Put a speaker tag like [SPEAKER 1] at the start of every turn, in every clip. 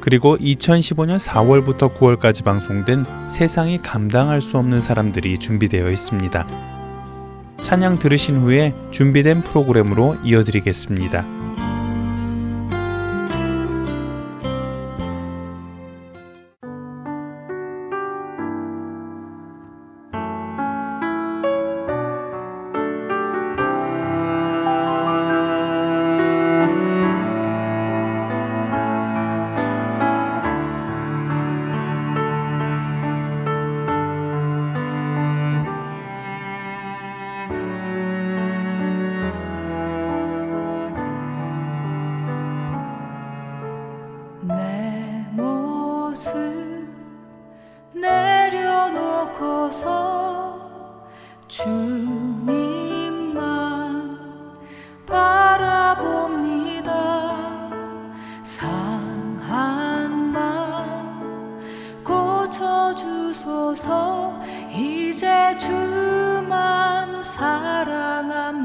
[SPEAKER 1] 그리고 2015년 4월부터 9월까지 방송된 세상이 감당할 수 없는 사람들이 준비되어 있습니다. 찬양 들으신 후에 준비된 프로그램으로 이어드리겠습니다. 주소서 이제 주만 사랑합니다.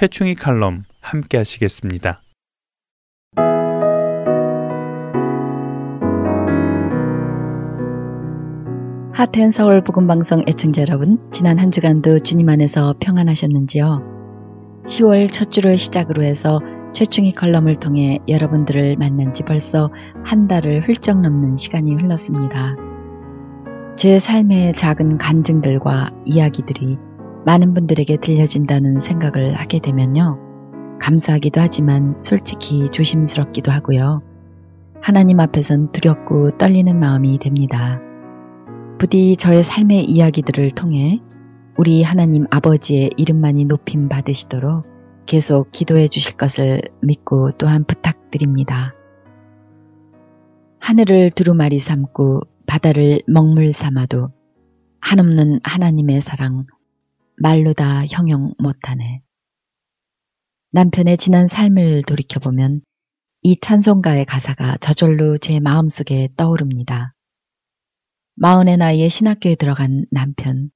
[SPEAKER 1] 최충희 칼럼 함께 하시겠습니다.
[SPEAKER 2] 하텐 서울 복음 방송 애청자 여러분, 지난 한 주간도 주님 안에서 평안하셨는지요? 10월 첫 주를 시작으로 해서 최충희 컬럼을 통해 여러분들을 만난 지 벌써 한 달을 훌쩍 넘는 시간이 흘렀습니다. 제 삶의 작은 간증들과 이야기들이 많은 분들에게 들려진다는 생각을 하게 되면요. 감사하기도 하지만 솔직히 조심스럽기도 하고요. 하나님 앞에선 두렵고 떨리는 마음이 됩니다. 부디 저의 삶의 이야기들을 통해 우리 하나님 아버지의 이름만이 높임 받으시도록 계속 기도해 주실 것을 믿고 또한 부탁드립니다. 하늘을 두루마리 삼고 바다를 먹물 삼아도 한없는 하나님의 사랑 말로 다 형용 못하네. 남편의 지난 삶을 돌이켜보면 이 찬송가의 가사가 저절로 제 마음속에 떠오릅니다. 마흔의 나이에 신학교에 들어간 남편,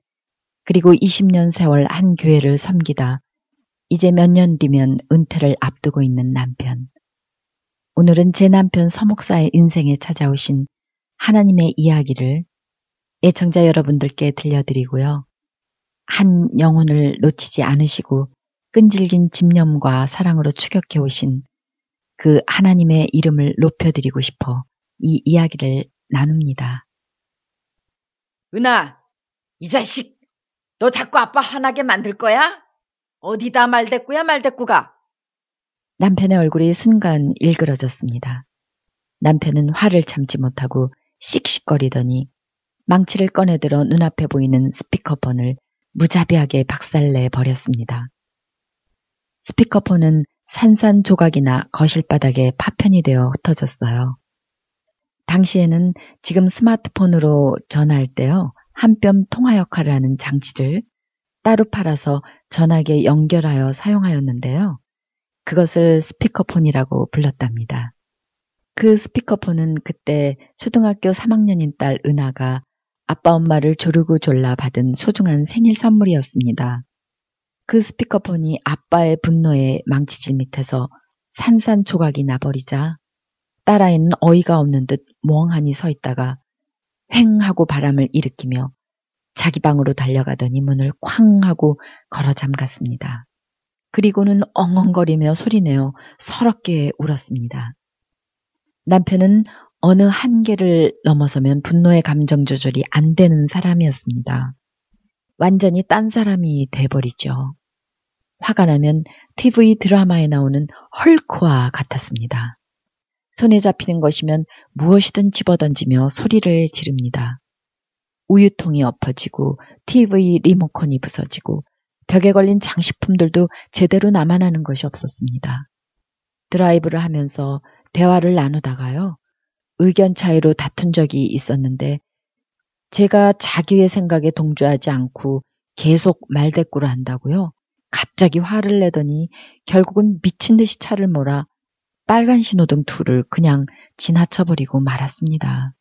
[SPEAKER 2] 그리고 20년 세월 한 교회를 섬기다 이제 몇 년 뒤면 은퇴를 앞두고 있는 남편. 오늘은 제 남편 서목사의 인생에 찾아오신 하나님의 이야기를 애청자 여러분들께 들려드리고요. 한 영혼을 놓치지 않으시고 끈질긴 집념과 사랑으로 추격해 오신 그 하나님의 이름을 높여드리고 싶어 이 이야기를 나눕니다.
[SPEAKER 3] 은하, 이 자식, 너 자꾸 아빠 화나게 만들 거야? 어디다 말대꾸야 말대꾸가?
[SPEAKER 2] 남편의 얼굴이 순간 일그러졌습니다. 남편은 화를 참지 못하고 씩씩거리더니 망치를 꺼내들어 눈앞에 보이는 스피커폰을 무자비하게 박살내 버렸습니다. 스피커폰은 산산조각이나 거실바닥에 파편이 되어 흩어졌어요. 당시에는 지금 스마트폰으로 전화할 때요. 한 뼘 통화 역할을 하는 장치를 따로 팔아서 전화기에 연결하여 사용하였는데요. 그것을 스피커폰이라고 불렀답니다. 그 스피커폰은 그때 초등학교 3학년인 딸 은하가 아빠 엄마를 조르고 졸라 받은 소중한 생일 선물이었습니다. 그 스피커폰이 아빠의 분노에 망치질 밑에서 산산조각이 나버리자 딸아이는 어이가 없는 듯 멍하니 서 있다가 횡 하고 바람을 일으키며 자기 방으로 달려가더니 문을 쾅 하고 걸어 잠갔습니다. 그리고는 엉엉거리며 소리내어 서럽게 울었습니다. 남편은 어느 한계를 넘어서면 분노의 감정 조절이 안 되는 사람이었습니다. 완전히 딴 사람이 돼버리죠. 화가 나면 TV 드라마에 나오는 헐크와 같았습니다. 손에 잡히는 것이면 무엇이든 집어던지며 소리를 지릅니다. 우유통이 엎어지고 TV 리모컨이 부서지고 벽에 걸린 장식품들도 제대로 남아나는 것이 없었습니다. 드라이브를 하면서 대화를 나누다가요. 의견 차이로 다툰 적이 있었는데 제가 자기의 생각에 동조하지 않고 계속 말대꾸를 한다고요. 갑자기 화를 내더니 결국은 미친 듯이 차를 몰아 빨간 신호등 둘을 그냥 지나쳐버리고 말았습니다.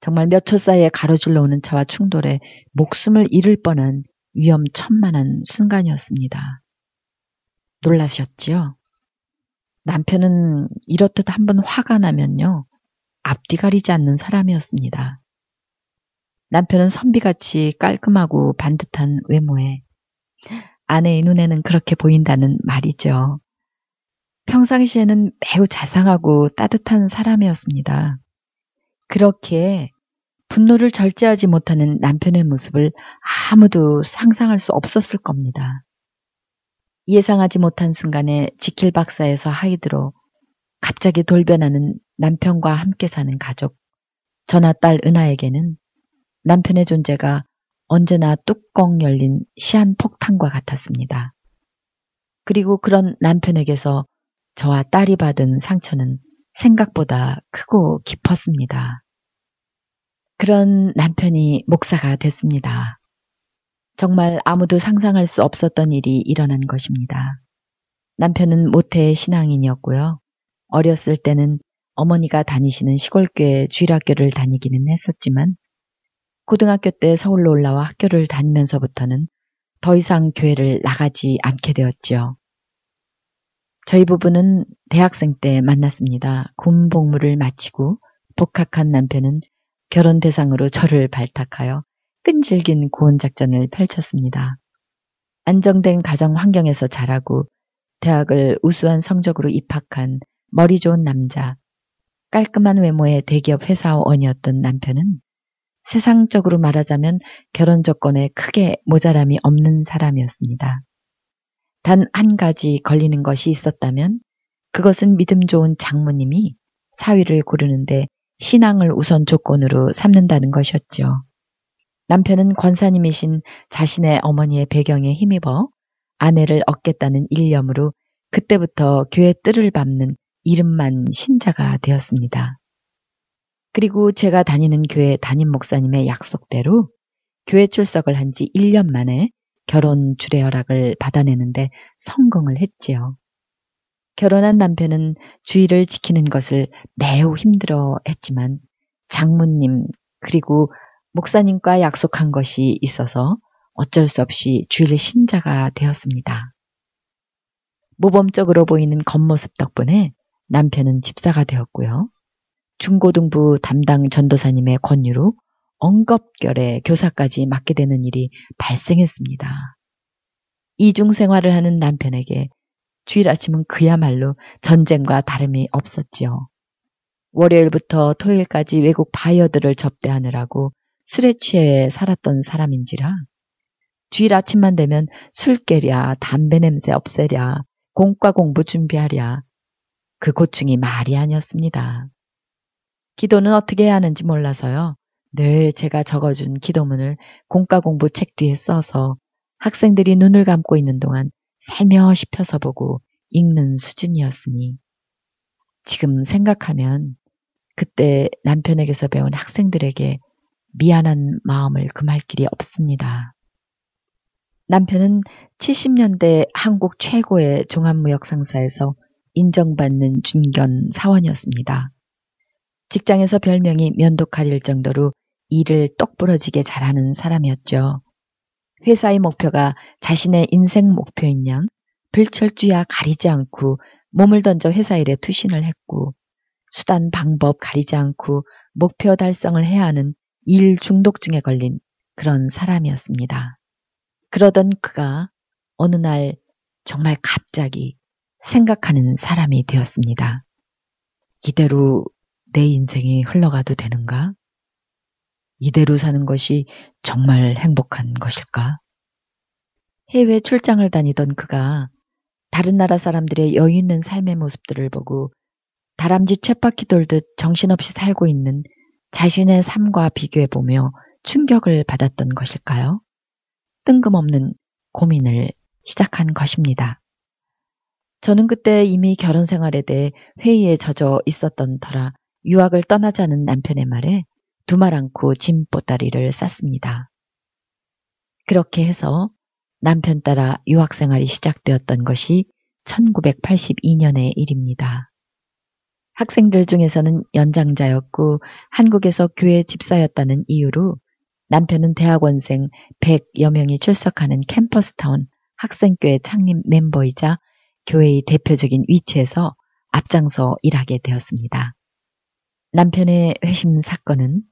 [SPEAKER 2] 정말 몇 초 사이에 가로질러 오는 차와 충돌해 목숨을 잃을 뻔한 위험천만한 순간이었습니다. 놀라셨지요? 남편은 이렇듯 한번 화가 나면요. 앞뒤 가리지 않는 사람이었습니다. 남편은 선비같이 깔끔하고 반듯한 외모에 아내의 눈에는 그렇게 보인다는 말이죠. 평상시에는 매우 자상하고 따뜻한 사람이었습니다. 그렇게 분노를 절제하지 못하는 남편의 모습을 아무도 상상할 수 없었을 겁니다. 예상하지 못한 순간에 지킬 박사에서 하이드로 갑자기 돌변하는 남편과 함께 사는 가족, 저나 딸 은하에게는 남편의 존재가 언제나 뚜껑 열린 시한 폭탄과 같았습니다. 그리고 그런 남편에게서 저와 딸이 받은 상처는 생각보다 크고 깊었습니다. 그런 남편이 목사가 됐습니다. 정말 아무도 상상할 수 없었던 일이 일어난 것입니다. 남편은 모태 신앙인이었고요. 어렸을 때는 어머니가 다니시는 시골교회 주일학교를 다니기는 했었지만 고등학교 때 서울로 올라와 학교를 다니면서부터는 더 이상 교회를 나가지 않게 되었죠. 저희 부부는 대학생 때 만났습니다. 군 복무를 마치고 복학한 남편은 결혼 대상으로 저를 발탁하여 끈질긴 고혼 작전을 펼쳤습니다. 안정된 가정 환경에서 자라고 대학을 우수한 성적으로 입학한 머리 좋은 남자, 깔끔한 외모의 대기업 회사원이었던 남편은 세상적으로 말하자면 결혼 조건에 크게 모자람이 없는 사람이었습니다. 단 한 가지 걸리는 것이 있었다면 그것은 믿음 좋은 장모님이 사위를 고르는데 신앙을 우선 조건으로 삼는다는 것이었죠. 남편은 권사님이신 자신의 어머니의 배경에 힘입어 아내를 얻겠다는 일념으로 그때부터 교회 뜰을 밟는 이름만 신자가 되었습니다. 그리고 제가 다니는 교회 담임 목사님의 약속대로 교회 출석을 한 지 1년 만에 결혼 주례 허락을 받아내는데 성공을 했지요. 결혼한 남편은 주의를 지키는 것을 매우 힘들어 했지만 장모님 그리고 목사님과 약속한 것이 있어서 어쩔 수 없이 주일 신자가 되었습니다. 모범적으로 보이는 겉모습 덕분에 남편은 집사가 되었고요. 중고등부 담당 전도사님의 권유로 엉겁결에 교사까지 맡게 되는 일이 발생했습니다. 이중 생활을 하는 남편에게 주일 아침은 그야말로 전쟁과 다름이 없었지요. 월요일부터 토요일까지 외국 바이어들을 접대하느라고 술에 취해 살았던 사람인지라 주일 아침만 되면 술 깨랴, 담배 냄새 없애랴, 공과 공부 준비하랴. 그 고충이 말이 아니었습니다. 기도는 어떻게 해야 하는지 몰라서요. 늘 제가 적어준 기도문을 공과 공부 책 뒤에 써서 학생들이 눈을 감고 있는 동안 살며시 펴서 보고 읽는 수준이었으니 지금 생각하면 그때 남편에게서 배운 학생들에게 미안한 마음을 금할 길이 없습니다. 남편은 70년대 한국 최고의 종합무역 상사에서 인정받는 중견 사원이었습니다. 직장에서 별명이 면도칼일 정도로 일을 똑부러지게 잘하는 사람이었죠. 회사의 목표가 자신의 인생 목표인 양 불철주야 가리지 않고 몸을 던져 회사 일에 투신을 했고 수단 방법 가리지 않고 목표 달성을 해야 하는 일 중독증에 걸린 그런 사람이었습니다. 그러던 그가 어느 날 정말 갑자기 생각하는 사람이 되었습니다. 이대로 내 인생이 흘러가도 되는가? 이대로 사는 것이 정말 행복한 것일까? 해외 출장을 다니던 그가 다른 나라 사람들의 여유 있는 삶의 모습들을 보고 다람쥐 쳇바퀴 돌듯 정신없이 살고 있는 자신의 삶과 비교해 보며 충격을 받았던 것일까요? 뜬금없는 고민을 시작한 것입니다. 저는 그때 이미 결혼 생활에 대해 회의에 젖어 있었던 터라 유학을 떠나자는 남편의 말에 두말 않고 짐 보따리를 쌌습니다. 그렇게 해서 남편 따라 유학 생활이 시작되었던 것이 1982년의 일입니다. 학생들 중에서는 연장자였고 한국에서 교회 집사였다는 이유로 남편은 대학원생 100여 명이 출석하는 캠퍼스타운 학생교회 창립 멤버이자 교회의 대표적인 위치에서 앞장서 일하게 되었습니다. 남편의 회심 사건은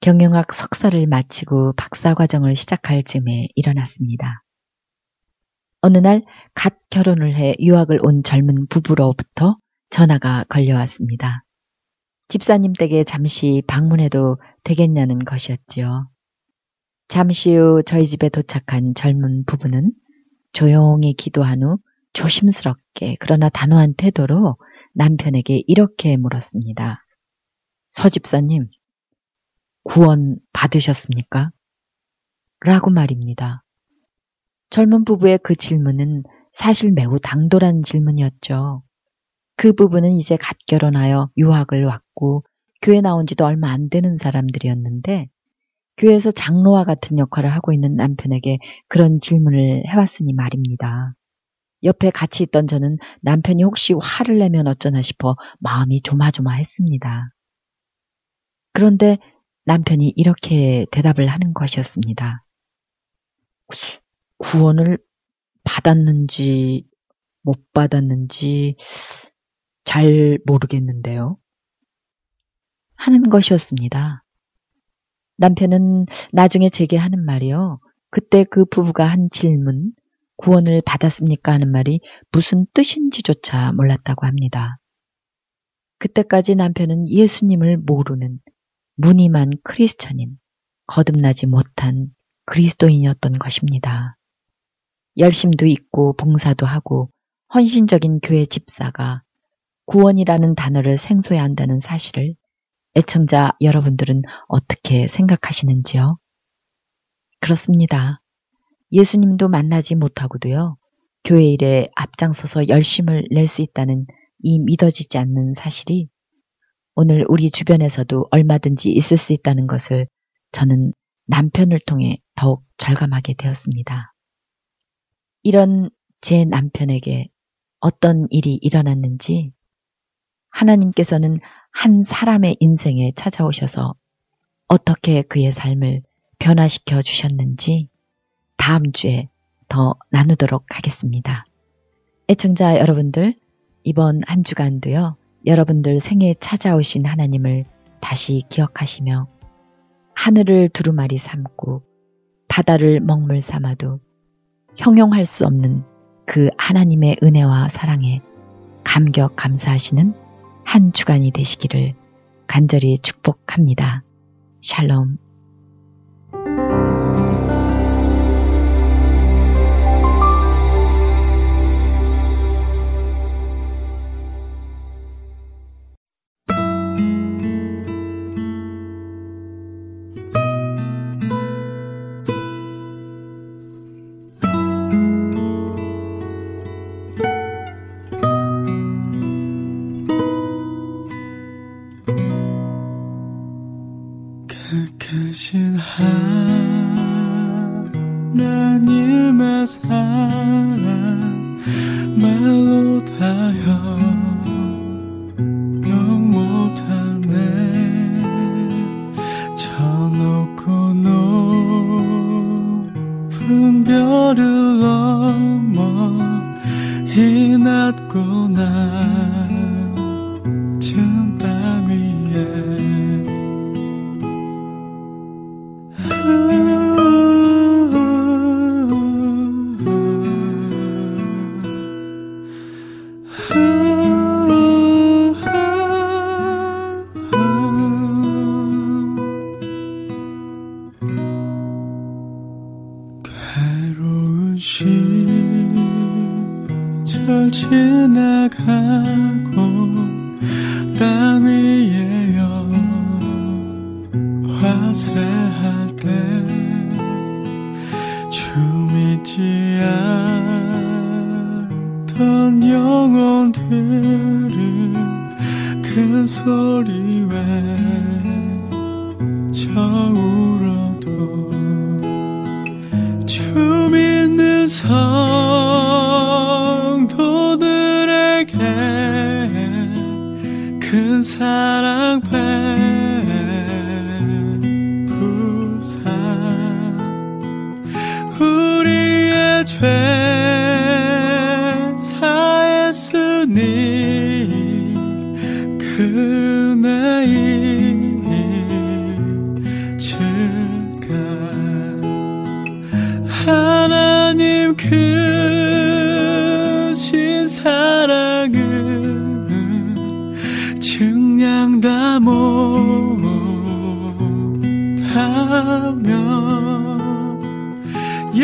[SPEAKER 2] 경영학 석사를 마치고 박사 과정을 시작할 즈음에 일어났습니다. 어느 날 갓 결혼을 해 유학을 온 젊은 부부로부터 전화가 걸려왔습니다. 집사님 댁에 잠시 방문해도 되겠냐는 것이었지요. 잠시 후 저희 집에 도착한 젊은 부부는 조용히 기도한 후 조심스럽게 그러나 단호한 태도로 남편에게 이렇게 물었습니다. 서집사님, 구원 받으셨습니까? 라고 말입니다. 젊은 부부의 그 질문은 사실 매우 당돌한 질문이었죠. 그 부부는 이제 갓 결혼하여 유학을 왔고 교회 나온 지도 얼마 안 되는 사람들이었는데 교회에서 장로와 같은 역할을 하고 있는 남편에게 그런 질문을 해왔으니 말입니다. 옆에 같이 있던 저는 남편이 혹시 화를 내면 어쩌나 싶어 마음이 조마조마했습니다. 그런데 남편이 이렇게 대답을 하는 것이었습니다. 구원을 받았는지 못 받았는지 잘 모르겠는데요. 하는 것이었습니다. 남편은 나중에 제게 하는 말이요. 그때 그 부부가 한 질문, 구원을 받았습니까? 하는 말이 무슨 뜻인지조차 몰랐다고 합니다. 그때까지 남편은 예수님을 모르는 무늬만 크리스천인, 거듭나지 못한 그리스도인이었던 것입니다. 열심도 있고 봉사도 하고 헌신적인 교회 집사가 구원이라는 단어를 생소해 한다는 사실을 애청자 여러분들은 어떻게 생각하시는지요? 그렇습니다. 예수님도 만나지 못하고도요, 교회 일에 앞장서서 열심을 낼 수 있다는 이 믿어지지 않는 사실이 오늘 우리 주변에서도 얼마든지 있을 수 있다는 것을 저는 남편을 통해 더욱 절감하게 되었습니다. 이런 제 남편에게 어떤 일이 일어났는지 하나님께서는 한 사람의 인생에 찾아오셔서 어떻게 그의 삶을 변화시켜 주셨는지 다음 주에 더 나누도록 하겠습니다. 애청자 여러분들, 이번 한 주간도요, 여러분들 생에 찾아오신 하나님을 다시 기억하시며 하늘을 두루마리 삼고 바다를 먹물 삼아도 형용할 수 없는 그 하나님의 은혜와 사랑에 감격 감사하시는 한 주간이 되시기를 간절히 축복합니다. 샬롬.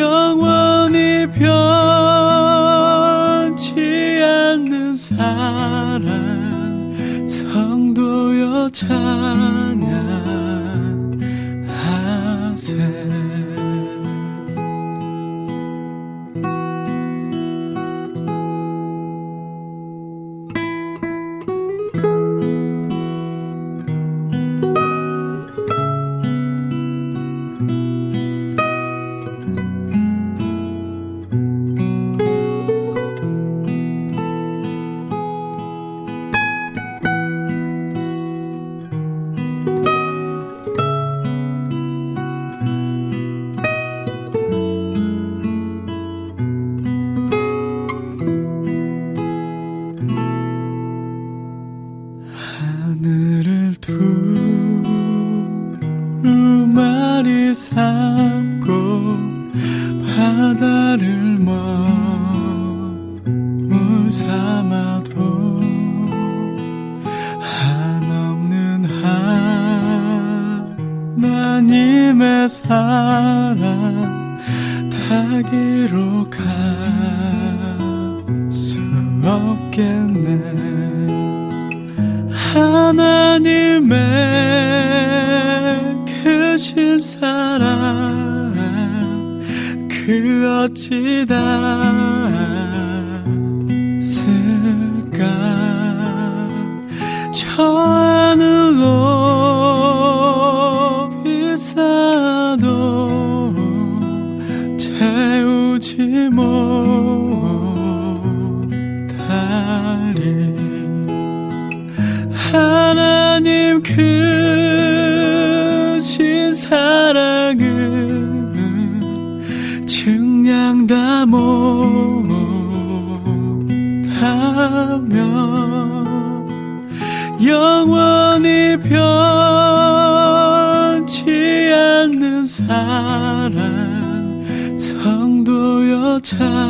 [SPEAKER 4] 영원히 변치 않는 사랑 성도여 찬 저 변치 않는 사랑 성도여 찬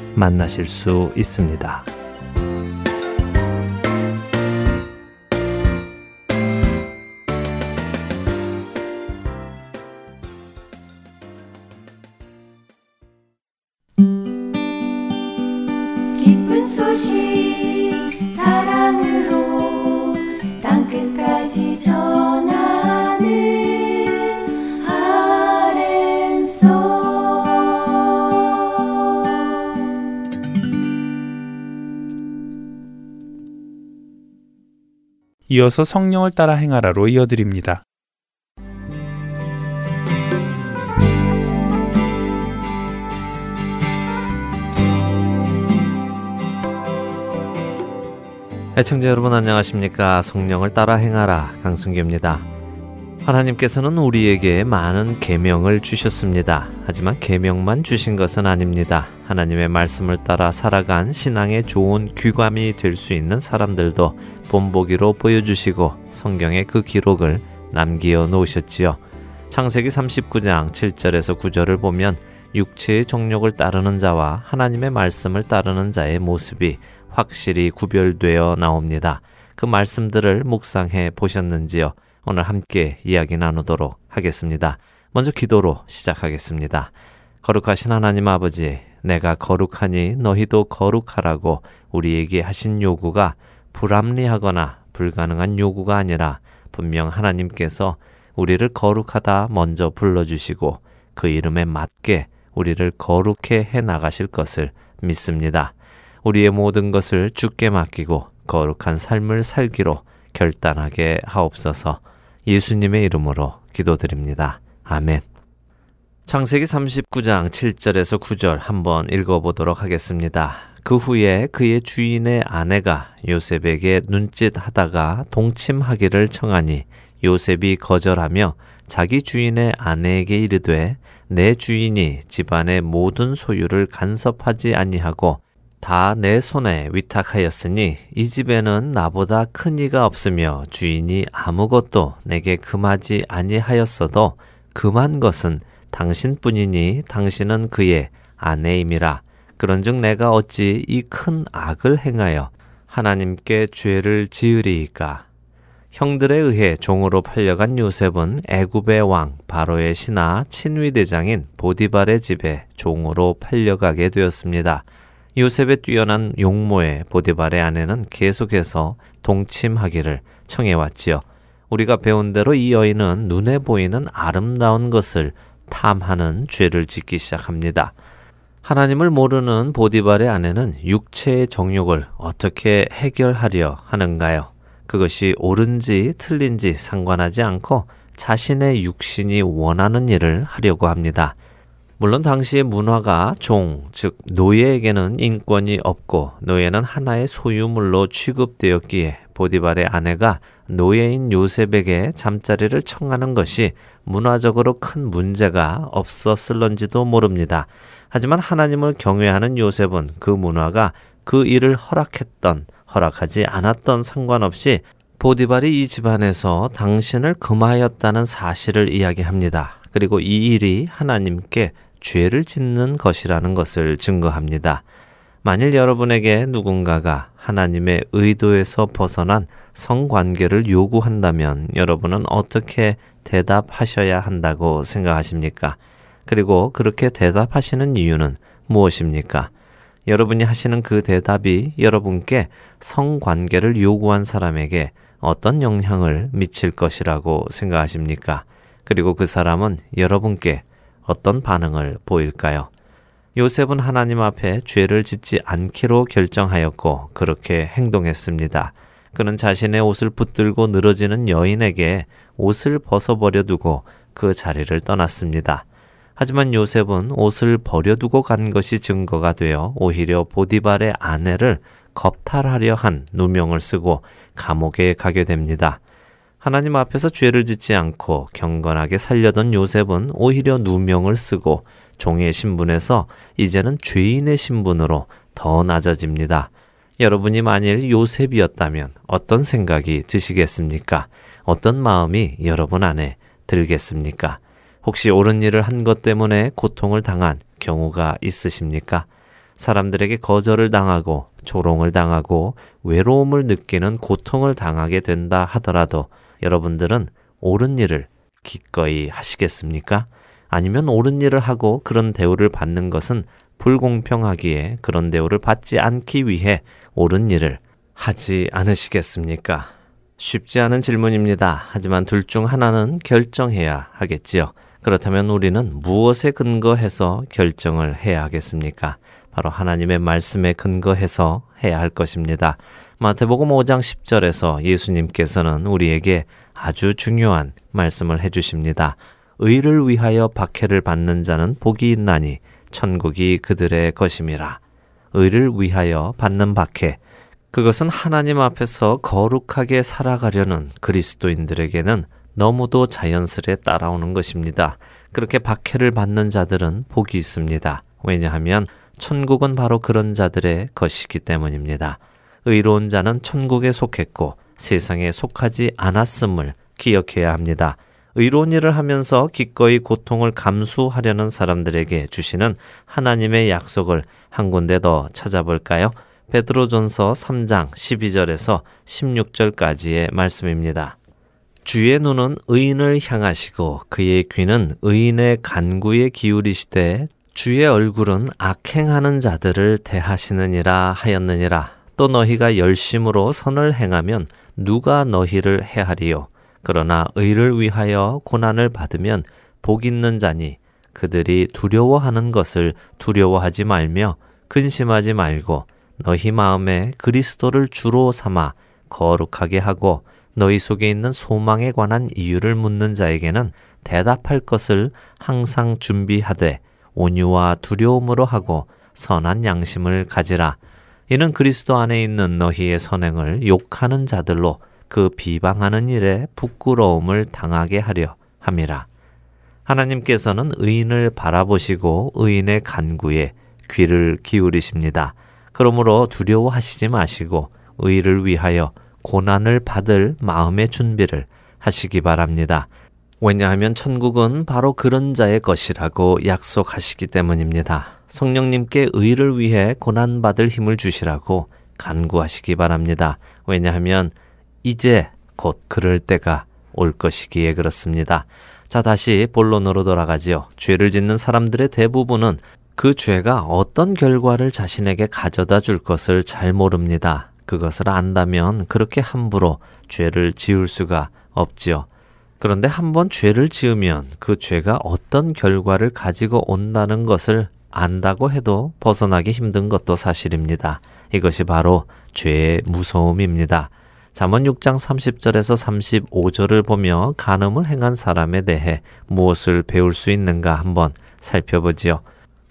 [SPEAKER 5] 만나실 수 있습니다.
[SPEAKER 1] 이어서 성령을 따라 행하라로 이어드립니다.
[SPEAKER 5] 애청자 여러분 안녕하십니까? 성령을 따라 행하라 강승규입니다. 하나님께서는 우리에게 많은 계명을 주셨습니다. 하지만 계명만 주신 것은 아닙니다. 하나님의 말씀을 따라 살아간 신앙의 좋은 귀감이 될 수 있는 사람들도 본보기로 보여주시고 성경의 그 기록을 남기어 놓으셨지요. 창세기 39장 7절에서 9절을 보면 육체의 정욕을 따르는 자와 하나님의 말씀을 따르는 자의 모습이 확실히 구별되어 나옵니다. 그 말씀들을 묵상해 보셨는지요? 오늘 함께 이야기 나누도록 하겠습니다. 먼저 기도로 시작하겠습니다. 거룩하신 하나님 아버지, 내가 거룩하니 너희도 거룩하라고 우리에게 하신 요구가 불합리하거나 불가능한 요구가 아니라 분명 하나님께서 우리를 거룩하다 먼저 불러주시고 그 이름에 맞게 우리를 거룩해 해 나가실 것을 믿습니다. 우리의 모든 것을 주께 맡기고 거룩한 삶을 살기로 결단하게 하옵소서 예수님의 이름으로 기도드립니다. 아멘. 창세기 39장 7절에서 9절 한번 읽어보도록 하겠습니다. 그 후에 그의 주인의 아내가 요셉에게 눈짓 하다가 동침하기를 청하니 요셉이 거절하며 자기 주인의 아내에게 이르되 내 주인이 집안의 모든 소유를 간섭하지 아니하고 다 내 손에 위탁하였으니 이 집에는 나보다 큰 이가 없으며 주인이 아무것도 내게 금하지 아니하였어도 금한 것은 당신뿐이니 당신은 그의 아내임이라 그런즉 내가 어찌 이 큰 악을 행하여 하나님께 죄를 지으리이까 형들에 의해 종으로 팔려간 요셉은 애굽의 왕 바로의 신하 친위 대장인 보디발의 집에 종으로 팔려가게 되었습니다. 요셉의 뛰어난 용모에 보디발의 아내는 계속해서 동침하기를 청해왔지요. 우리가 배운 대로 이 여인은 눈에 보이는 아름다운 것을 탐하는 죄를 짓기 시작합니다. 하나님을 모르는 보디발의 아내는 육체의 정욕을 어떻게 해결하려 하는가요? 그것이 옳은지 틀린지 상관하지 않고 자신의 육신이 원하는 일을 하려고 합니다. 물론 당시의 문화가 종, 즉 노예에게는 인권이 없고 노예는 하나의 소유물로 취급되었기에 보디발의 아내가 노예인 요셉에게 잠자리를 청하는 것이 문화적으로 큰 문제가 없었을런지도 모릅니다. 하지만 하나님을 경외하는 요셉은 그 문화가 그 일을 허락했던 허락하지 않았던 상관없이 보디발이 이 집안에서 당신을 금하였다는 사실을 이야기합니다. 그리고 이 일이 하나님께 죄를 짓는 것이라는 것을 증거합니다. 만일 여러분에게 누군가가 하나님의 의도에서 벗어난 성관계를 요구한다면 여러분은 어떻게 대답하셔야 한다고 생각하십니까? 그리고 그렇게 대답하시는 이유는 무엇입니까? 여러분이 하시는 그 대답이 여러분께 성관계를 요구한 사람에게 어떤 영향을 미칠 것이라고 생각하십니까? 그리고 그 사람은 여러분께 어떤 반응을 보일까요? 요셉은 하나님 앞에 죄를 짓지 않기로 결정하였고 그렇게 행동했습니다. 그는 자신의 옷을 붙들고 늘어지는 여인에게 옷을 벗어버려 두고 그 자리를 떠났습니다. 하지만 요셉은 옷을 버려두고 간 것이 증거가 되어 오히려 보디발의 아내를 겁탈하려 한 누명을 쓰고 감옥에 가게 됩니다. 하나님 앞에서 죄를 짓지 않고 경건하게 살려던 요셉은 오히려 누명을 쓰고 종의 신분에서 이제는 죄인의 신분으로 더 낮아집니다. 여러분이 만일 요셉이었다면 어떤 생각이 드시겠습니까? 어떤 마음이 여러분 안에 들겠습니까? 혹시 옳은 일을 한 것 때문에 고통을 당한 경우가 있으십니까? 사람들에게 거절을 당하고 조롱을 당하고 외로움을 느끼는 고통을 당하게 된다 하더라도 여러분들은 옳은 일을 기꺼이 하시겠습니까? 아니면 옳은 일을 하고 그런 대우를 받는 것은 불공평하기에 그런 대우를 받지 않기 위해 옳은 일을 하지 않으시겠습니까? 쉽지 않은 질문입니다. 하지만 둘 중 하나는 결정해야 하겠지요. 그렇다면 우리는 무엇에 근거해서 결정을 해야 하겠습니까? 바로 하나님의 말씀에 근거해서 해야 할 것입니다. 마태복음 5장 10절에서 예수님께서는 우리에게 아주 중요한 말씀을 해 주십니다. 의를 위하여 박해를 받는 자는 복이 있나니 천국이 그들의 것임이라. 의를 위하여 받는 박해. 그것은 하나님 앞에서 거룩하게 살아가려는 그리스도인들에게는 너무도 자연스레 따라오는 것입니다. 그렇게 박해를 받는 자들은 복이 있습니다. 왜냐하면 천국은 바로 그런 자들의 것이기 때문입니다. 의로운 자는 천국에 속했고 세상에 속하지 않았음을 기억해야 합니다. 의로운 일을 하면서 기꺼이 고통을 감수하려는 사람들에게 주시는 하나님의 약속을 한 군데 더 찾아볼까요? 베드로전서 3장 12절에서 16절까지의 말씀입니다. 주의 눈은 의인을 향하시고 그의 귀는 의인의 간구에 기울이시되 주의 얼굴은 악행하는 자들을 대하시느니라 하였느니라. 또 너희가 열심으로 선을 행하면 누가 너희를 해하리요. 그러나 의를 위하여 고난을 받으면 복 있는 자니 그들이 두려워하는 것을 두려워하지 말며 근심하지 말고 너희 마음에 그리스도를 주로 삼아 거룩하게 하고 너희 속에 있는 소망에 관한 이유를 묻는 자에게는 대답할 것을 항상 준비하되 온유와 두려움으로 하고 선한 양심을 가지라. 이는 그리스도 안에 있는 너희의 선행을 욕하는 자들로 그 비방하는 일에 부끄러움을 당하게 하려 함이라. 하나님께서는 의인을 바라보시고 의인의 간구에 귀를 기울이십니다. 그러므로 두려워하시지 마시고 의를 위하여 고난을 받을 마음의 준비를 하시기 바랍니다. 왜냐하면 천국은 바로 그런 자의 것이라고 약속하시기 때문입니다. 성령님께 의를 위해 고난받을 힘을 주시라고 간구하시기 바랍니다. 왜냐하면 이제 곧 그럴 때가 올 것이기에 그렇습니다. 자, 다시 본론으로 돌아가지요. 죄를 짓는 사람들의 대부분은 그 죄가 어떤 결과를 자신에게 가져다 줄 것을 잘 모릅니다. 그것을 안다면 그렇게 함부로 죄를 지을 수가 없지요. 그런데 한번 죄를 지으면 그 죄가 어떤 결과를 가지고 온다는 것을 안다고 해도 벗어나기 힘든 것도 사실입니다. 이것이 바로 죄의 무서움입니다. 잠언 6장 30절에서 35절을 보며 간음을 행한 사람에 대해 무엇을 배울 수 있는가 한번 살펴보지요.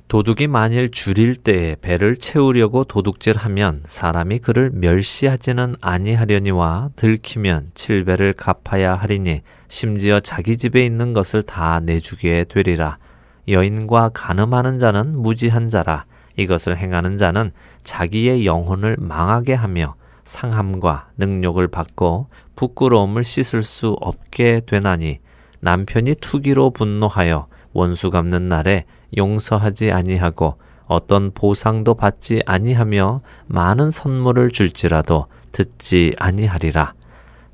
[SPEAKER 5] 도둑이 만일 줄일 때에 배를 채우려고 도둑질하면 사람이 그를 멸시하지는 아니하려니와 들키면 칠배를 갚아야 하리니 심지어 자기 집에 있는 것을 다 내주게 되리라. 여인과 간음하는 자는 무지한 자라. 이것을 행하는 자는 자기의 영혼을 망하게 하며 상함과 능욕을 받고 부끄러움을 씻을 수 없게 되나니 남편이 투기로 분노하여 원수 갚는 날에 용서하지 아니하고 어떤 보상도 받지 아니하며 많은 선물을 줄지라도 듣지 아니하리라.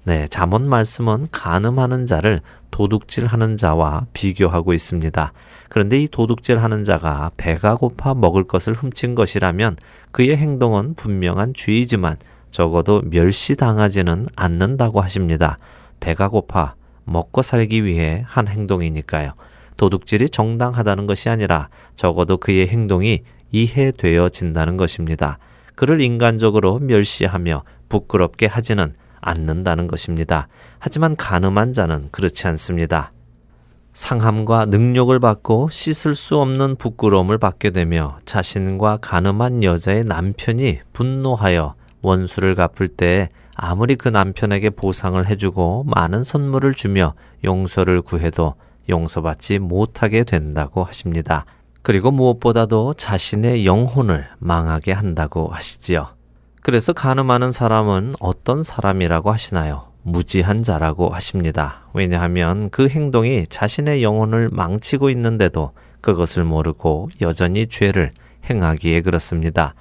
[SPEAKER 5] 네, 잠언 말씀은 간음하는 자를 도둑질하는 자와 비교하고 있습니다. 그런데 이 도둑질하는 자가 배가 고파 먹을 것을 훔친 것이라면 그의 행동은 분명한 죄이지만 적어도 멸시당하지는 않는다고 하십니다. 배가 고파 먹고 살기 위해 한 행동이니까요. 도둑질이 정당하다는 것이 아니라 적어도 그의 행동이 이해되어진다는 것입니다. 그를 인간적으로 멸시하며 부끄럽게 하지는 않는다는 것입니다. 하지만 가늠한 자는 그렇지 않습니다. 상함과 능력을 받고 씻을 수 없는 부끄러움을 받게 되며 자신과 가늠한 여자의 남편이 분노하여 원수를 갚을 때 아무리 그 남편에게 보상을 해주고 많은 선물을 주며 용서를 구해도 용서받지 못하게 된다고 하십니다. 그리고 무엇보다도 자신의 영혼을 망하게 한다고 하시지요. 그래서 가늠하는 사람은 어떤 사람이라고 하시나요? 무지한 자라고 하십니다. 왜냐하면 그 행동이 자신의 영혼을 망치고 있는데도 그것을 모르고 여전히 죄를 행하기에 그렇습니다.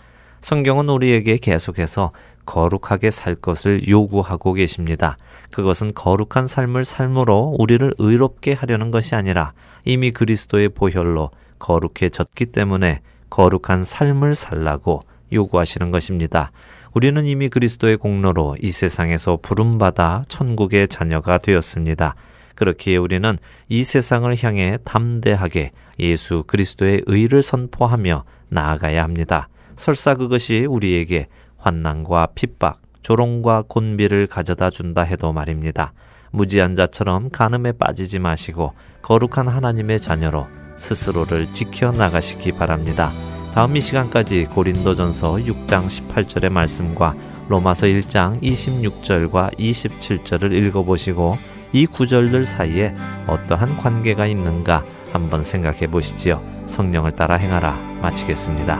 [SPEAKER 5] 성경은 우리에게 계속해서 거룩하게 살 것을 요구하고 계십니다. 그것은 거룩한 삶을 삶으로 우리를 의롭게 하려는 것이 아니라 이미 그리스도의 보혈로 거룩해졌기 때문에 거룩한 삶을 살라고 요구하시는 것입니다. 우리는 이미 그리스도의 공로로 이 세상에서 부름받아 천국의 자녀가 되었습니다. 그렇기에 우리는 이 세상을 향해 담대하게 예수 그리스도의 의를 선포하며 나아가야 합니다. 설사 그것이 우리에게 환난과 핍박, 조롱과 곤비를 가져다 준다 해도 말입니다. 무지한 자처럼 간음에 빠지지 마시고 거룩한 하나님의 자녀로 스스로를 지켜 나가시기 바랍니다. 다음 이 시간까지 고린도전서 6장 18절의 말씀과 로마서 1장 26절과 27절을 읽어보시고 이 구절들 사이에 어떠한 관계가 있는가 한번 생각해 보시지요. 성령을 따라 행하라 마치겠습니다.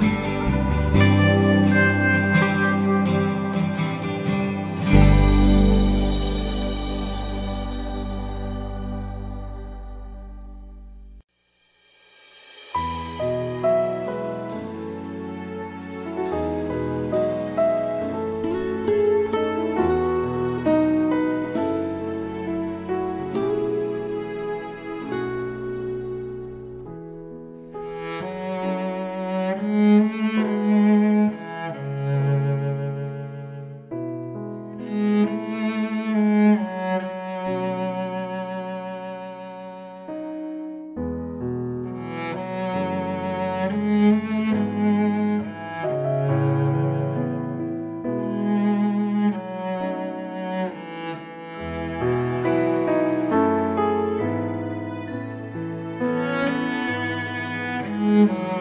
[SPEAKER 6] Mm-hmm.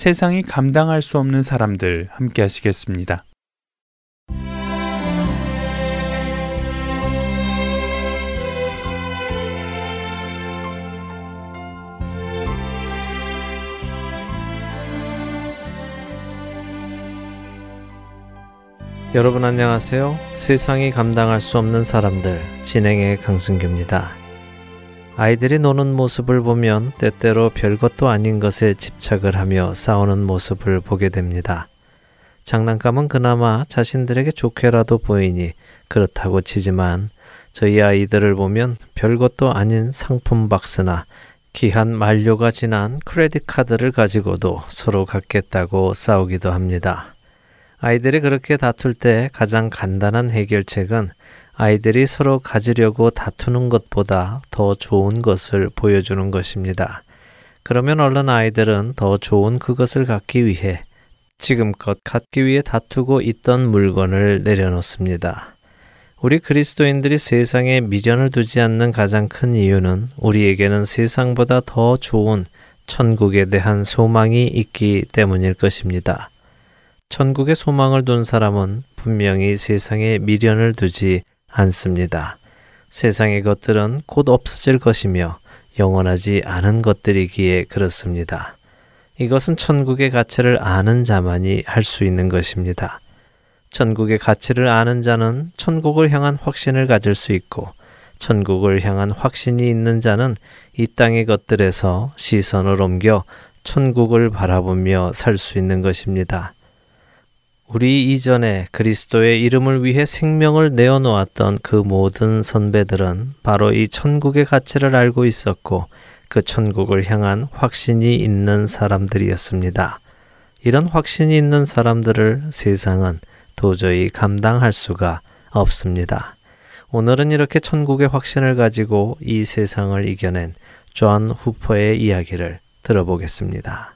[SPEAKER 1] 세상이 감당할 수 없는 사람들 함께 하시겠습니다.
[SPEAKER 5] 여러분 안녕하세요. 세상이 감당할 수 없는 사람들 진행의 강승규입니다. 아이들이 노는 모습을 보면 때때로 별것도 아닌 것에 집착을 하며 싸우는 모습을 보게 됩니다. 장난감은 그나마 자신들에게 좋게라도 보이니 그렇다고 치지만 저희 아이들을 보면 별것도 아닌 상품 박스나 귀한 만료가 지난 크레딧 카드를 가지고도 서로 갖겠다고 싸우기도 합니다. 아이들이 그렇게 다툴 때 가장 간단한 해결책은 아이들이 서로 가지려고 다투는 것보다 더 좋은 것을 보여주는 것입니다. 그러면 얼른 아이들은 더 좋은 그것을 갖기 위해 지금껏 갖기 위해 다투고 있던 물건을 내려놓습니다. 우리 그리스도인들이 세상에 미련을 두지 않는 가장 큰 이유는 우리에게는 세상보다 더 좋은 천국에 대한 소망이 있기 때문일 것입니다. 천국의 소망을 둔 사람은 분명히 세상에 미련을 두지 않습니다. 세상의 것들은 곧 없어질 것이며 영원하지 않은 것들이기에 그렇습니다. 이것은 천국의 가치를 아는 자만이 할 수 있는 것입니다. 천국의 가치를 아는 자는 천국을 향한 확신을 가질 수 있고, 천국을 향한 확신이 있는 자는 이 땅의 것들에서 시선을 옮겨 천국을 바라보며 살 수 있는 것입니다. 우리 이전에 그리스도의 이름을 위해 생명을 내어놓았던 그 모든 선배들은 바로 이 천국의 가치를 알고 있었고 그 천국을 향한 확신이 있는 사람들이었습니다. 이런 확신이 있는 사람들을 세상은 도저히 감당할 수가 없습니다. 오늘은 이렇게 천국의 확신을 가지고 이 세상을 이겨낸 존 후퍼의 이야기를 들어보겠습니다.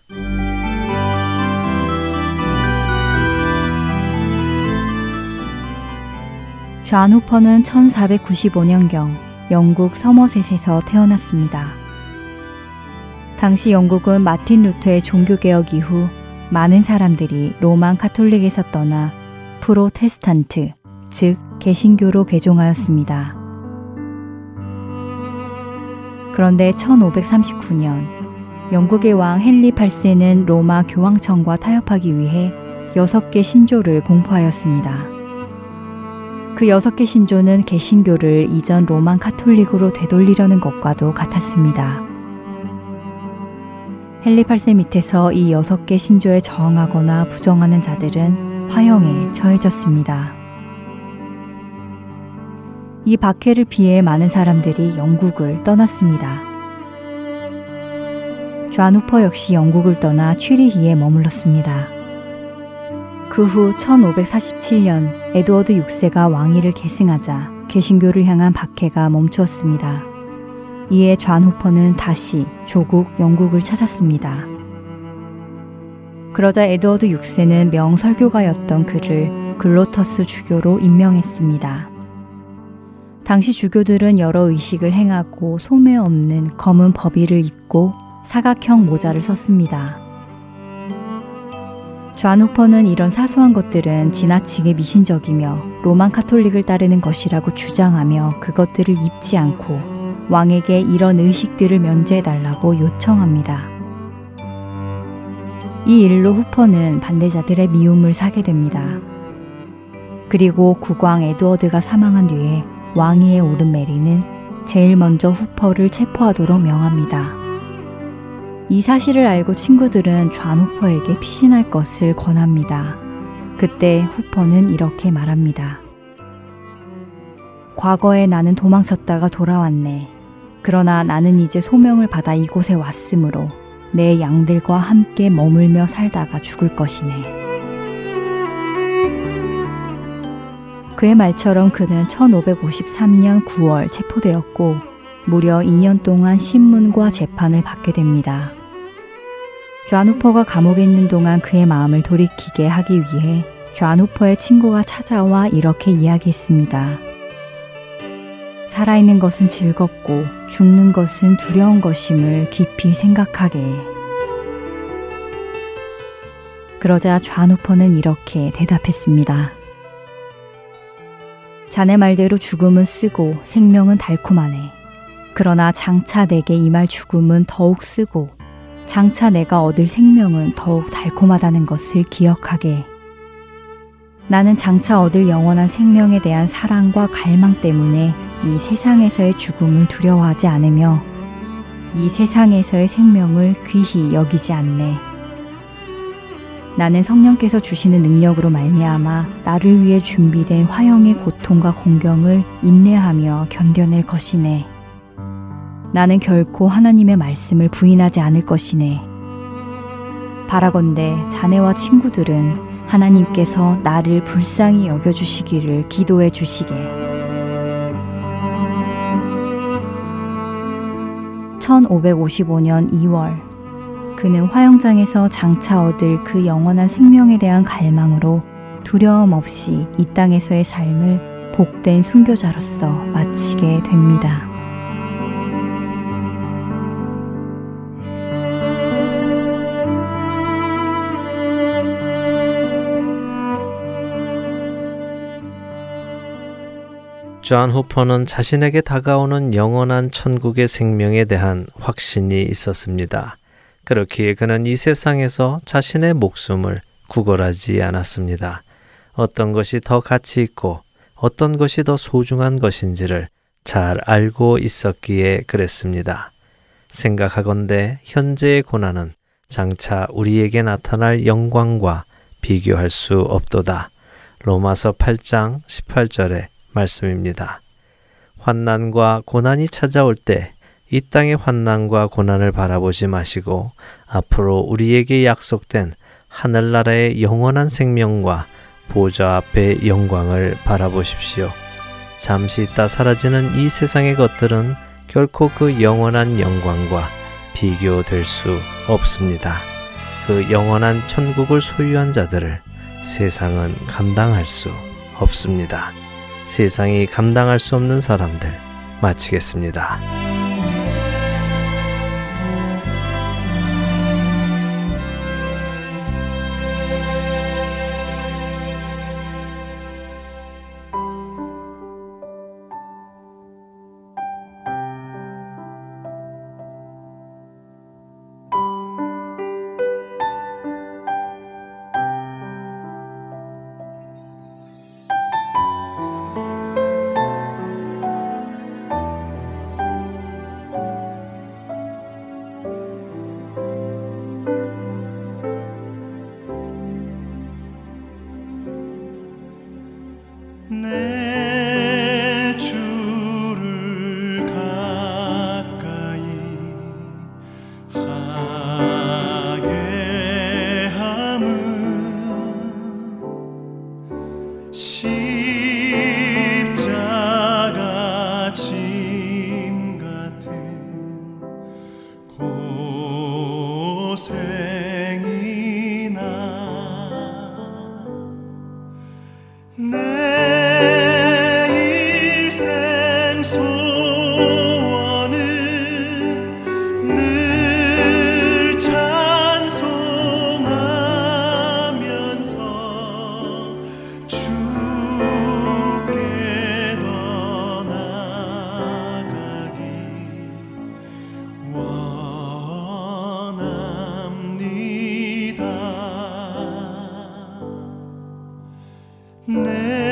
[SPEAKER 7] 존 후퍼는 1495년경 영국 서머셋에서 태어났습니다. 당시 영국은 마틴 루터의 종교개혁 이후 많은 사람들이 Roman Catholic에서 떠나 프로테스탄트, 즉 개신교로 개종하였습니다. 그런데 1539년 영국의 왕 헨리 8세는 로마 교황청과 타협하기 위해 6개 신조를 공포하였습니다. 그 여섯 개 신조는 개신교를 이전 로만 카톨릭으로 되돌리려는 것과도 같았습니다. 헨리 8세 밑에서 이 여섯 개 신조에 저항하거나 부정하는 자들은 화형에 처해졌습니다. 이 박해를 피해 많은 사람들이 영국을 떠났습니다. 좌 후퍼 역시 영국을 떠나 취리히에 머물렀습니다. 그 후 1547년 에드워드 6세가 왕위를 계승하자 개신교를 향한 박해가 멈추었습니다. 이에 좌 후퍼는 다시 조국 영국을 찾았습니다. 그러자 에드워드 6세는 명설교가였던 그를 글로터스 주교로 임명했습니다. 당시 주교들은 여러 의식을 행하고 소매 없는 검은 법의를 입고 사각형 모자를 썼습니다. 좌누퍼는 이런 사소한 것들은 지나치게 미신적이며 로만 카톨릭을 따르는 것이라고 주장하며 그것들을 입지 않고 왕에게 이런 의식들을 면제해달라고 요청합니다. 이 일로 후퍼는 반대자들의 미움을 사게 됩니다. 그리고 국왕 에드워드가 사망한 뒤에 왕위에 오른 메리는 제일 먼저 후퍼를 체포하도록 명합니다. 이 사실을 알고 친구들은 좌 후퍼에게 피신할 것을 권합니다. 그때 후퍼는 이렇게 말합니다. 과거에 나는 도망쳤다가 돌아왔네. 그러나 나는 이제 소명을 받아 이곳에 왔으므로 내 양들과 함께 머물며 살다가 죽을 것이네. 그의 말처럼 그는 1553년 9월 체포되었고 무려 2년 동안 신문과 재판을 받게 됩니다. 좌 후퍼가 감옥에 있는 동안 그의 마음을 돌이키게 하기 위해 좌 후퍼의 친구가 찾아와 이렇게 이야기했습니다. 살아있는 것은 즐겁고 죽는 것은 두려운 것임을 깊이 생각하게. 그러자 좌 후퍼는 이렇게 대답했습니다. 자네 말대로 죽음은 쓰고 생명은 달콤하네. 그러나 장차 내게 임할 죽음은 더욱 쓰고 장차 내가 얻을 생명은 더욱 달콤하다는 것을 기억하게. 나는 장차 얻을 영원한 생명에 대한 사랑과 갈망 때문에 이 세상에서의 죽음을 두려워하지 않으며 이 세상에서의 생명을 귀히 여기지 않네. 나는 성령께서 주시는 능력으로 말미암아 나를 위해 준비된 화형의 고통과 공경을 인내하며 견뎌낼 것이네. 나는 결코 하나님의 말씀을 부인하지 않을 것이네. 바라건대 자네와 친구들은 하나님께서 나를 불쌍히 여겨주시기를 기도해 주시게. 1555년 2월, 그는 화영장에서 장차 얻을 그 영원한 생명에 대한 갈망으로 두려움 없이 이 땅에서의 삶을 복된 순교자로서 마치게 됩니다.
[SPEAKER 5] 존 후퍼는 자신에게 다가오는 영원한 천국의 생명에 대한 확신이 있었습니다. 그렇기에 그는 이 세상에서 자신의 목숨을 구걸하지 않았습니다. 어떤 것이 더 가치 있고 어떤 것이 더 소중한 것인지를 잘 알고 있었기에 그랬습니다. 생각하건대 현재의 고난은 장차 우리에게 나타날 영광과 비교할 수 없도다. 로마서 8장 18절에 말씀입니다. 환난과 고난이 찾아올 때 이 땅의 환난과 고난을 바라보지 마시고 앞으로 우리에게 약속된 하늘나라의 영원한 생명과 보좌 앞의 영광을 바라보십시오. 잠시 있다 사라지는 이 세상의 것들은 결코 그 영원한 영광과 비교될 수 없습니다. 그 영원한 천국을 소유한 자들을 세상은 감당할 수 없습니다. 세상이 감당할 수 없는 사람들 마치겠습니다.
[SPEAKER 4] 내